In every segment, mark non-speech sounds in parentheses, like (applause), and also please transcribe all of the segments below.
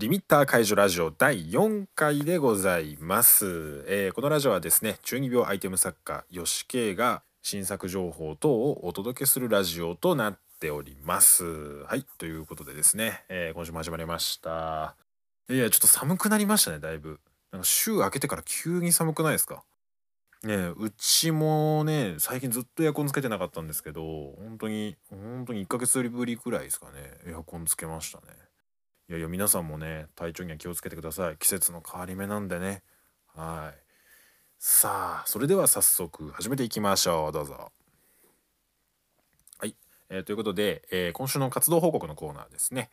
リミッター解除ラジオ第4回でございます、えーこのラジオはですね中二病アイテム作家吉圭が新作情報等をお届けするラジオとなっております。はいということでですね、えー今週も始まりました。いやちょっと寒くなりましたねだいぶ。なんか週明けてから急に寒くないですか？ねうちもね最近ずっとエアコンつけてなかったんですけど本当に本当に1ヶ月ぶりくらいですかね。エアコンつけましたね。いやいや皆さんもね体調には気をつけてください。季節の変わり目なんでね。はい。さあそれでは早速始めていきましょう。どうぞ。はい、えーということで、えー今週の活動報告のコーナーですね。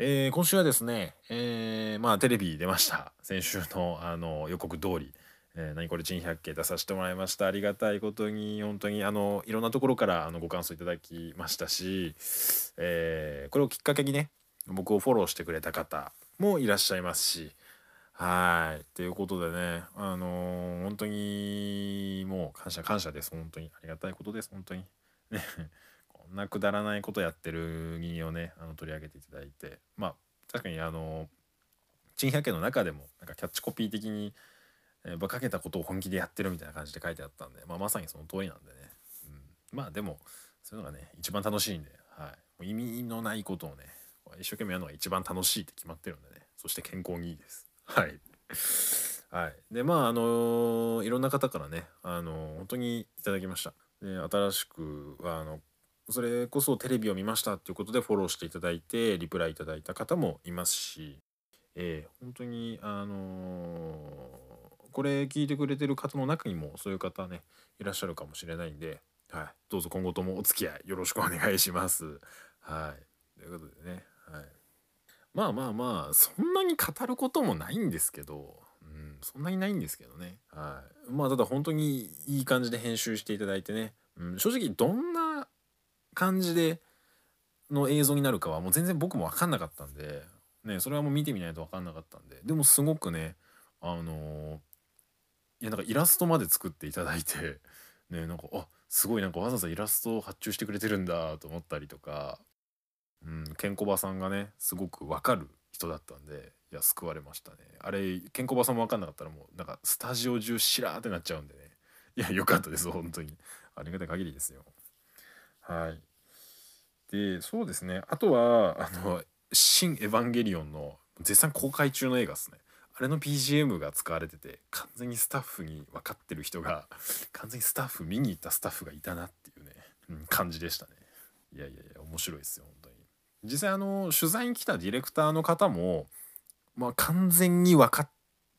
えー今週はですね、えーまあテレビ出ました。先週のあの予告通り「えー何これ珍百景」出させてもらいました。ありがたいことに本当にあのいろんなところからあのご感想いただきましたし、えーこれをきっかけにね僕をフォローしてくれた方もいらっしゃいますし。はい。ということでねあのー本当にもう感謝感謝です。本当に。ありがたいことです。本当に。(laughs) ね。こんなくだらないことやってる人間をねあの取り上げていただいて。まあ確かにあの珍百景の中でもなんかキャッチコピー的に、えー馬鹿げたことを本気でやってるみたいな感じで書いてあったんで、まあ、まさにその通りなんでね、うん、まあでもそういうのがね一番楽しいんで、はい、意味のないことをね一生懸命やるのが一番楽しいって決まってるんでねそして健康にいいです。はいはい、でまああのいろんな方からねあの本当にいただきました。で新しくはあのそれこそテレビを見ましたっていうことでフォローしていただいてリプライいただいた方もいますし、えー本当にあのーこれ聞いてくれてる方の中にもそういう方ねいらっしゃるかもしれないんで、はい、どうぞ今後ともお付き合いよろしくお願いします。はい、ということでね、はい、まあまあまあそんなに語ることもないんですけど、うん、そんなにないんですけどね、はい、まあただ本当にいい感じで編集していただいてね、うん、正直どんな感じでの映像になるかはもう全然僕も分かんなかったんで、ね、それはもう見てみないと分かんなかったんで。でもすごくねあのーいやなんかイラストまで作っていただいてねなんかあすごいなんかわざわざイラストを発注してくれてるんだと思ったりとか、うん、ケンコバさんがねすごく分かる人だったんでいや救われましたね。あれケンコバさんも分かんなかったらもうなんかスタジオ中しらーってなっちゃうんでね。いやよかったです本当に。ありがたい限りですよ。はい。でそうですね。あとはあの「新エヴァンゲリオン」の絶賛公開中の映画ですね。あれの BGM が使われてて完全にスタッフに分かってる人が完全にスタッフ見に行ったスタッフがいたなっていうね、うん感じでしたね。いやいやいや面白いですよ本当実際あの取材に来たディレクターの方もまあ完全に分か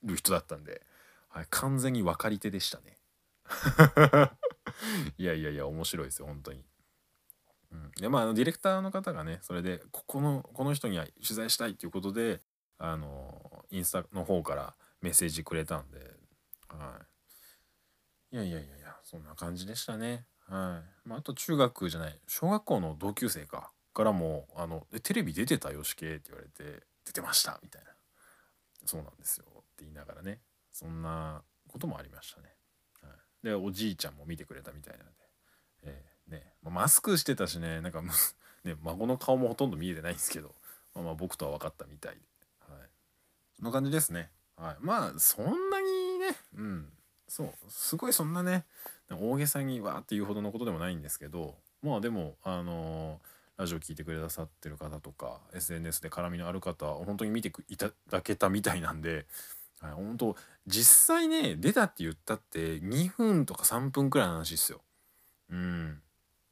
る人だったんで、はい、完全に分かり手でしたね。(laughs) いやいやいや面白いですよ本当に。うん、でまああのディレクターの方がねそれでここのこの人には取材したいっていうことであのインスタの方からメッセージくれたんで、はい、いやいやいやいやそんな感じでしたね。はい。まあ、あと中学じゃない小学校の同級生か。からも「あのテレビ出てた？よしけ」って言われて「出てました」みたいな「そうなんですよ」って言いながらねそんなこともありましたね。はい、でおじいちゃんも見てくれたみたいなんで、えーね。マスクしてたしねなんかむ (laughs) ね孫の顔もほとんど見えてないんですけど、まあ、まあ僕とは分かったみたいで、はい、そんな感じですね。はい、まあそんなにねうん。そう。すごいそんなね大げさにわーっていうほどのことでもないんですけどまあでもあのーラジオ聞いてくださってる方とか SNS で絡みのある方は本当に見てくいただけたみたいなんで、はい、本当実際ね出たって言ったって2分とか3分くらいの話ですよ。うん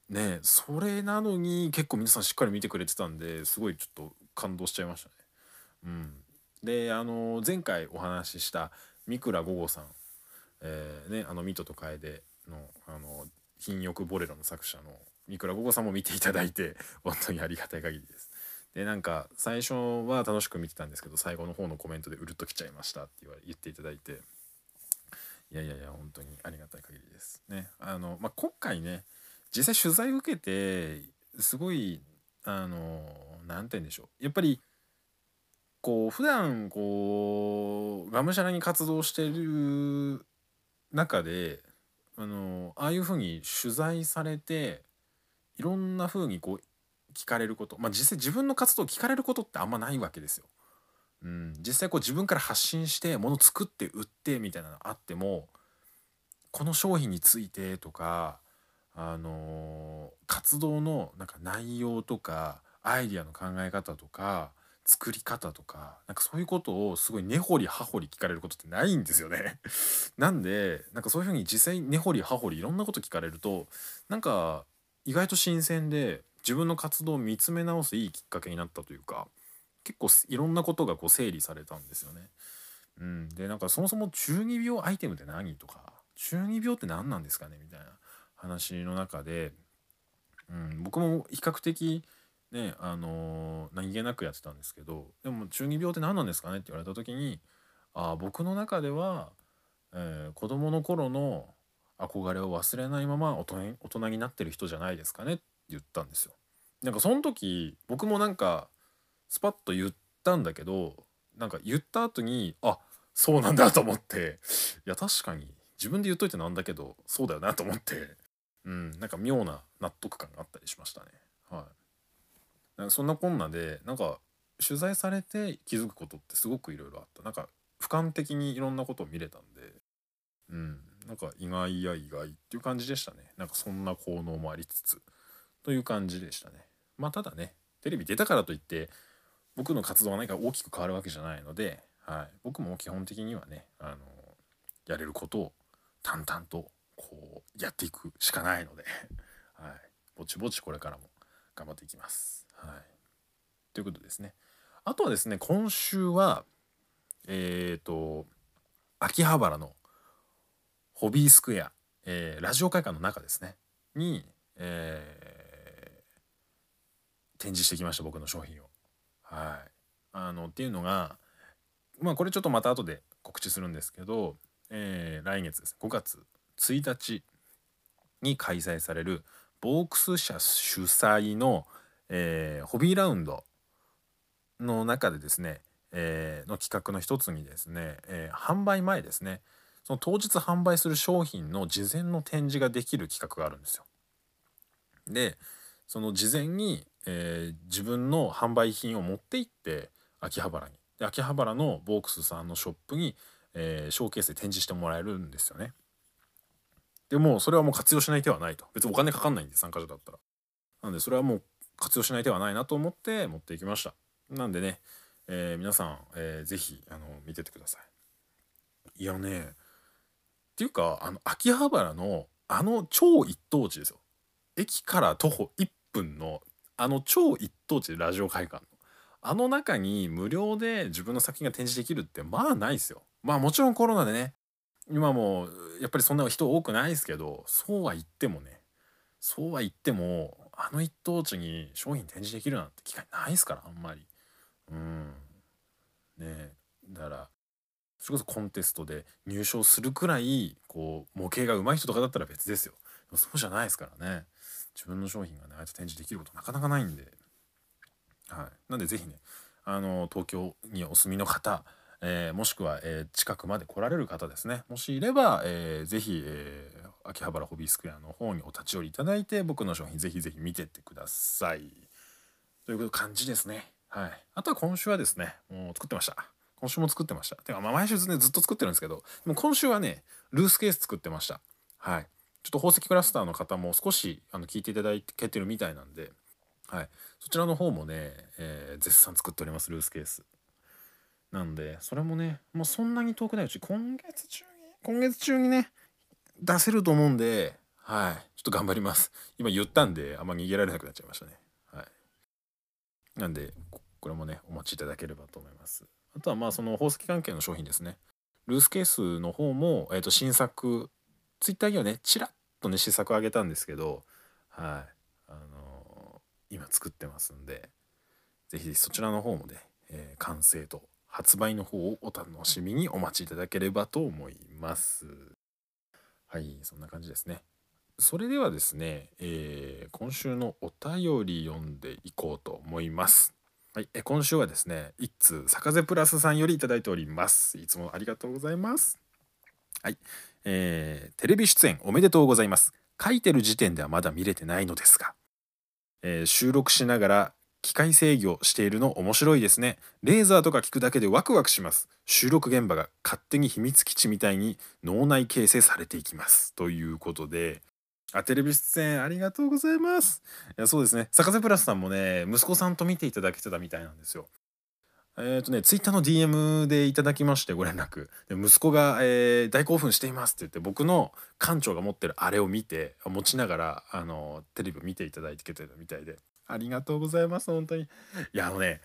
ねそれなのに結構皆さんしっかり見てくれてたんですごいちょっと感動しちゃいましたね。うん、であの前回お話しした三倉午後さん、えーね、あの「ミトと楓の」あの「品欲ボレロ」の作者の三倉午後さんも見ていただいて (laughs) 本当にありがたい限りです。でなんか最初は楽しく見てたんですけど最後の方のコメントでうるっときちゃいましたって言われ言っていただいていやいやいや本当にありがたい限りです。ねあの、まあ、今回ね実際取材を受けてすごいあの何て言うんでしょうやっぱりこう普段こうがむしゃらに活動してる中であのああいうふうに取材されていろんなふうにこう聞かれること。まあ実際自分の活動を聞かれることってあんまないわけですよ。うん、実際こう自分から発信して物作って売ってみたいなのあってもこの商品についてとかあのー、活動のなんか内容とかアイディアの考え方とか作り方とかなんかそういうことをすごい根掘り葉掘り聞かれることってないんですよね。(laughs) なんでなんかそういうふうに実際根掘り葉掘りいろんなこと聞かれるとなんか意外と新鮮で自分の活動を見つめ直すいいきっかけになったというか結構いろんなことがこう整理されたんですよね。うん、でなんかそもそも中二病アイテムって何とか中二病って何なんですかねみたいな話の中で、うん、僕も比較的ねあのー、何気なくやってたんですけどでも中二病って何なんですかねって言われた時にあ僕の中では、えー、子供の頃の憧れを忘れないまま大人大人になってる人じゃないですかねって言ったんですよ。なんかその時僕もなんかスパッと言ったんだけどなんか言った後にあそうなんだと思っていや確かに自分で言っといてなんだけどそうだよなと思ってうんなんか妙な納得感があったりしましたね。はい、そんなこんなでなんか取材されて気づくことってすごくいろいろあったなんか俯瞰的にいろんなことを見れたんでうんなんか意外や意外っていう感じでしたね。なんかそんな効能もありつつという感じでしたね。まあただねテレビ出たからといって僕の活動が何か大きく変わるわけじゃないので、はい、僕も基本的にはねあのやれることを淡々とこうやっていくしかないので、(laughs) はい、ぼちぼちこれからも頑張っていきます。はい、ということですね。あとはですね今週はえっ、ー、と秋葉原のホビースクエア、えー、ラジオ会館の中ですね。に、えー、展示してきました僕の商品を。はい、あのっていうのがまあこれちょっとまた後で告知するんですけど、えー、来月です5月1日に開催されるボークス社主催の、えー、ホビーラウンドの中でですね、えー、の企画の一つにですね、えー、販売前ですねその当日販売する商品の事前の展示ができる企画があるんですよ。でその事前にえー、自分の販売品を持って行って秋葉原に秋葉原のボークスさんのショップに、えー、ショーケースで展示してもらえるんですよね。でもそれはもう活用しない手はないと別にお金かかんないんで参加者だったら。なんでそれはもう活用しない手はないなと思って持っていきました。なんでね、えー、皆さん、えー、ぜひあの見ててください。いやねっていうかあの秋葉原のあの超一等地ですよ。駅から徒歩1分のあの超一等地でラジオ会館のあの中に無料で自分の作品が展示できるってまあないですよ。まあもちろんコロナでね今もやっぱりそんな人多くないですけどそうは言ってもねそうは言ってもあの一等地に商品展示できるなんて機会ないですからあんまり。うんねだからそれこそコンテストで入賞するくらいこう模型が上手い人とかだったら別ですよ。そうじゃないですからね。自分の商品がねああやって展示できることなかなかないんで、はい、なんで是非ねあの東京にお住みの方、えー、もしくは、えー、近くまで来られる方ですね。もしいれば、えー、ぜひ、えー、秋葉原ホビースクエアの方にお立ち寄りいただいて僕の商品ぜひぜひ見てってください。という感じですね。はい。あとは今週はですねもう作ってました。今週も作ってました。てかまあ毎週ねずっと作ってるんですけどでも今週はねルースケース作ってました。はい。ちょっと宝石クラスターの方も少しあの聞いていただけてるみたいなんで、はい、そちらの方もね、えー、絶賛作っておりますルースケース。なんでそれもねもうそんなに遠くないうち今月中に今月中にね出せると思うんではい。ちょっと頑張ります。今言ったんであんま逃げられなくなっちゃいましたね。はい。なんでこれもねお待ちいただければと思います。あとはまあその宝石関係の商品ですね。ルースケースの方も、えー、と新作ツイッターにはねちらっとね試作をあげたんですけどはい。あのー、今作ってますんで是非そちらの方もね、えー、完成と発売の方をお楽しみにお待ちいただければと思います。はいそんな感じですね。それではですね、えー、今週のお便り読んでいこうと思います。はい、え今週はですね、一通坂瀬プラスさんより頂いております。いつもありがとうございます。はい、えー、テレビ出演おめでとうございます。書いてる時点ではまだ見れてないのですが、えー、収録しながら機械制御しているの面白いですねレーザーとか聞くだけでワクワクします収録現場が勝手に秘密基地みたいに脳内形成されていきますということであテレビ出演ありがとうございます。いやそうですね。坂瀬プラスさんもね息子さんと見ていただけてたみたいなんですよ。えっ、ー、とねツイッターの DM でいただきましてご連絡。で息子が、えー、大興奮しています」って言って僕の館長が持ってるあれを見て持ちながらあのテレビを見ていただいてたみたいで。ありがとうございます本当に。いやあのね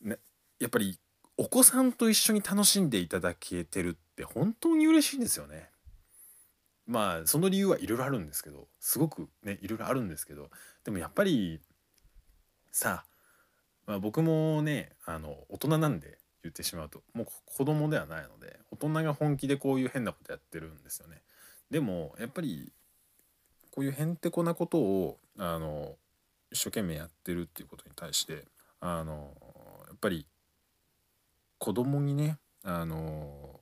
ねやっぱりお子さんと一緒に楽しんでいただけてるって本当に嬉しいんですよね。まあその理由はいろいろあるんですけどすごくねいろいろあるんですけどでもやっぱりさ、まあ、僕もねあの大人なんで言ってしまうともう子供ではないので大人が本気でこういう変なことやってるんですよね。でもやっぱりこういうへんてこなことをあの一生懸命やってるっていうことに対してあのやっぱり子供にねあの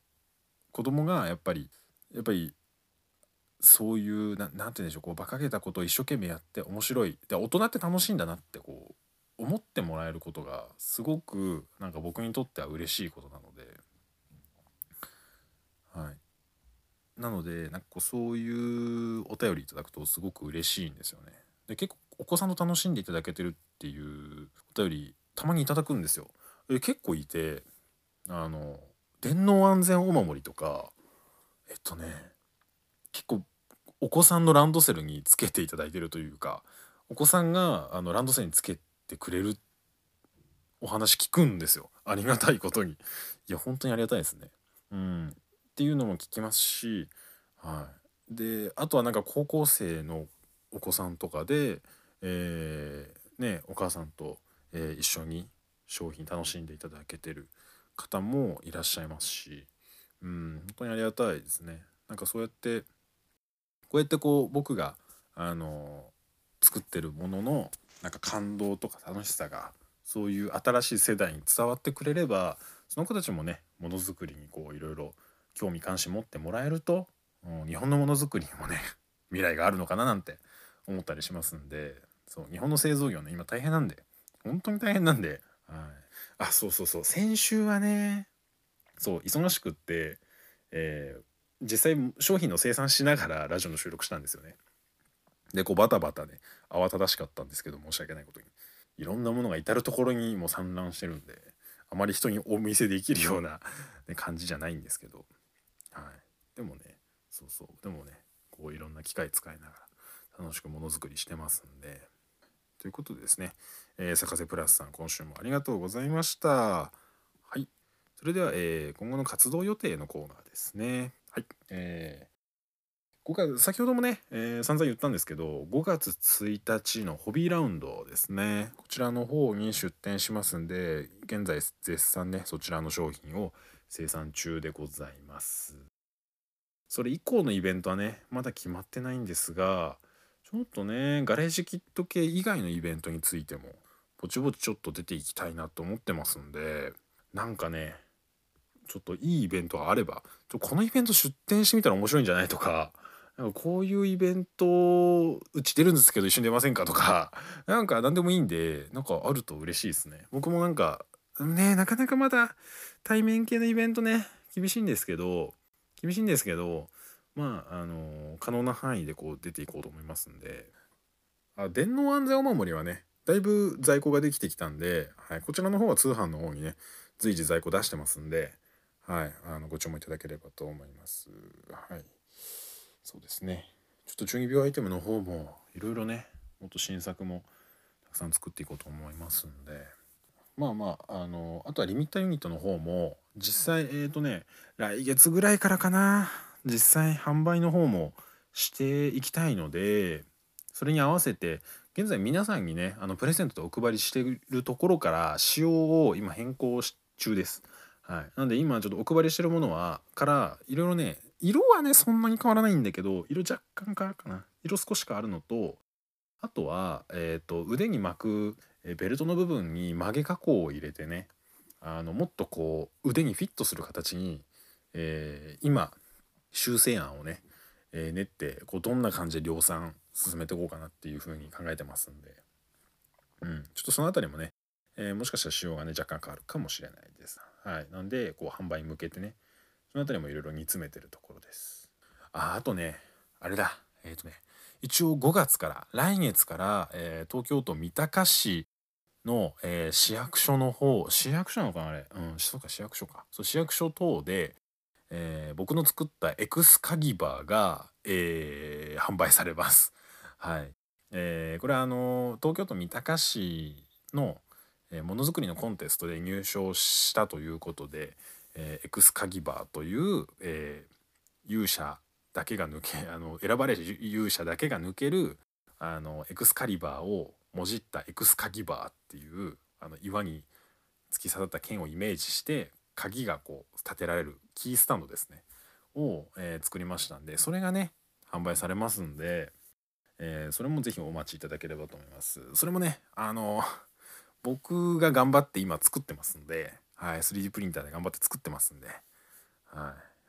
子供がやっぱりやっぱりそういうななんて言うんでしょうこう馬鹿げたことを一生懸命やって面白いで大人って楽しいんだなってこう思ってもらえることがすごくなんか僕にとっては嬉しいことなのではいなのでなんかこうそういうお便りいただくとすごく嬉しいんですよね。で結構お子さんと楽しんでいただけてるっていうお便りたまにいただくんですよ。え結構いてあの電脳安全お守りとかえっとね結構お子さんのランドセルにつけていただいてるというかお子さんがあのランドセルにつけてくれるお話聞くんですよ。ありがたいことに。いや本当にありがたいですね。うん。っていうのも聞きますしはい。であとはなんか高校生のお子さんとかでえー、ね、お母さんと、えー、一緒に商品楽しんでいただけてる方もいらっしゃいますし、うん、本当にありがたいですね。なんかそうやってこうやってこう僕があの作ってるもののなんか感動とか楽しさがそういう新しい世代に伝わってくれればその子たちもねものづくりにこういろいろ興味関心持ってもらえると、うん、日本のものづくりにもね (laughs) 未来があるのかななんて思ったりしますんでそう日本の製造業ね今大変なんで本当に大変なんで、はい、あそうそうそう先週はねそう忙しくって、えー、実際商品の生産しながらラジオの収録したんですよね。でこうバタバタね慌ただしかったんですけど申し訳ないことにいろんなものが至る所にもう散乱してるんであまり人にお見せできるような、ね、感じじゃないんですけど、はい、でもねそうそうでもねこういろんな機械使いながら楽しくものづくりしてますんでということでですね、えー、坂瀬プラスさん今週もありがとうございました。はい。それでは、えー、今後の活動予定のコーナーですね。はい。えー、5月、先ほどもね、えー、散々言ったんですけど、5月1日のホビーラウンドですね。こちらの方に出店しますんで、現在絶賛ね、そちらの商品を生産中でございます。それ以降のイベントはね、まだ決まってないんですが、ちょっとねガレージキット系以外のイベントについてもぼちぼちちょっと出ていきたいなと思ってますんでなんかねちょっといいイベントがあればちょこのイベント出店してみたら面白いんじゃないとかなんかこういうイベントうち出るんですけど一緒に出ませんかとか (laughs) なんか何でもいいんでなんかあると嬉しいですね。僕もなんかねなかなかまだ対面系のイベントね厳しいんですけど厳しいんですけどまああの可能な範囲でこう出ていこうと思いますんで。あ電脳安全お守りはねだいぶ在庫ができてきたんで、はい、こちらの方は通販の方にね随時在庫出してますんで、はい、あのご注文いただければと思います。はい、そうですね。ちょっと中二病アイテムの方もいろいろねもっと新作もたくさん作っていこうと思いますんで。まあまああのあとはリミッターユニットの方も実際えっ、ー、とね来月ぐらいからかな。実際販売の方もしていきたいのでそれに合わせて現在皆さんにねあのプレゼントでお配りしているところから仕様を今変更中です。はい、なので今ちょっとお配りしてるものはからいろいろね色はねそんなに変わらないんだけど色若干変わるかな。色少し変わるのとあとは、えーと、と腕に巻くベルトの部分に曲げ加工を入れてねあのもっとこう腕にフィットする形に、えー、今修正案をね、えー、練ってこうどんな感じで量産進めていこうかなっていうふうに考えてますんで、うん、ちょっとその辺りもねえー、もしかしたら仕様がね若干変わるかもしれないです。はい、なんでこう販売に向けてねその辺りもいろいろ煮詰めてるところです。ああとねあれだえっ、ー、とね一応5月から来月から、えー、東京都三鷹市の、えー、市役所の方市役所なのかなあれ？うんそうか市役所かそう市役所等で、えー、僕の作ったエクスカギバーが、えー、販売されます。はい。えー、これはあの東京都三鷹市のえものづくりのコンテストで入賞したということで、えー、エクスカギバーという、えー、勇者だけが抜け (laughs) あの選ばれる勇者だけが抜けるあのエクスカリバーをもじったエクスカギバーっていうあの岩に突き刺さった剣をイメージして鍵がこう立てられるキースタンドですねを、えー、作りましたんでそれがね販売されますんで、えー、それも是非お待ちいただければと思います。それもねあの僕が頑張って今作ってますんで、はい、3D プリンターで頑張って作ってますんで、はい、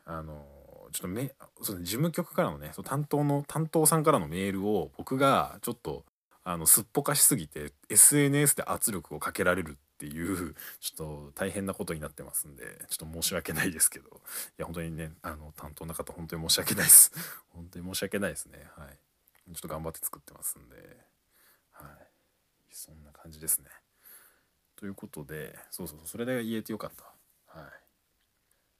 あのちょっとめその事務局からのねその担当の担当さんからのメールを僕がちょっとあのすっぽかしすぎて SNS で圧力をかけられるっていう (laughs) ちょっと大変なことになってますんでちょっと申し訳ないですけどいや本当にねあの担当の方本当に申し訳ないです。(laughs) 本当に申し訳ないですね。はい。ちょっと頑張って作ってますんではい。そんな感じですね。ということでそうそうそれで言えてよかった。はい。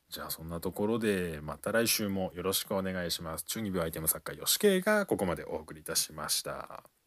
じゃあそんなところでまた来週もよろしくお願いします。中二病アイテム作家よしけいがここまでお送りいたしました。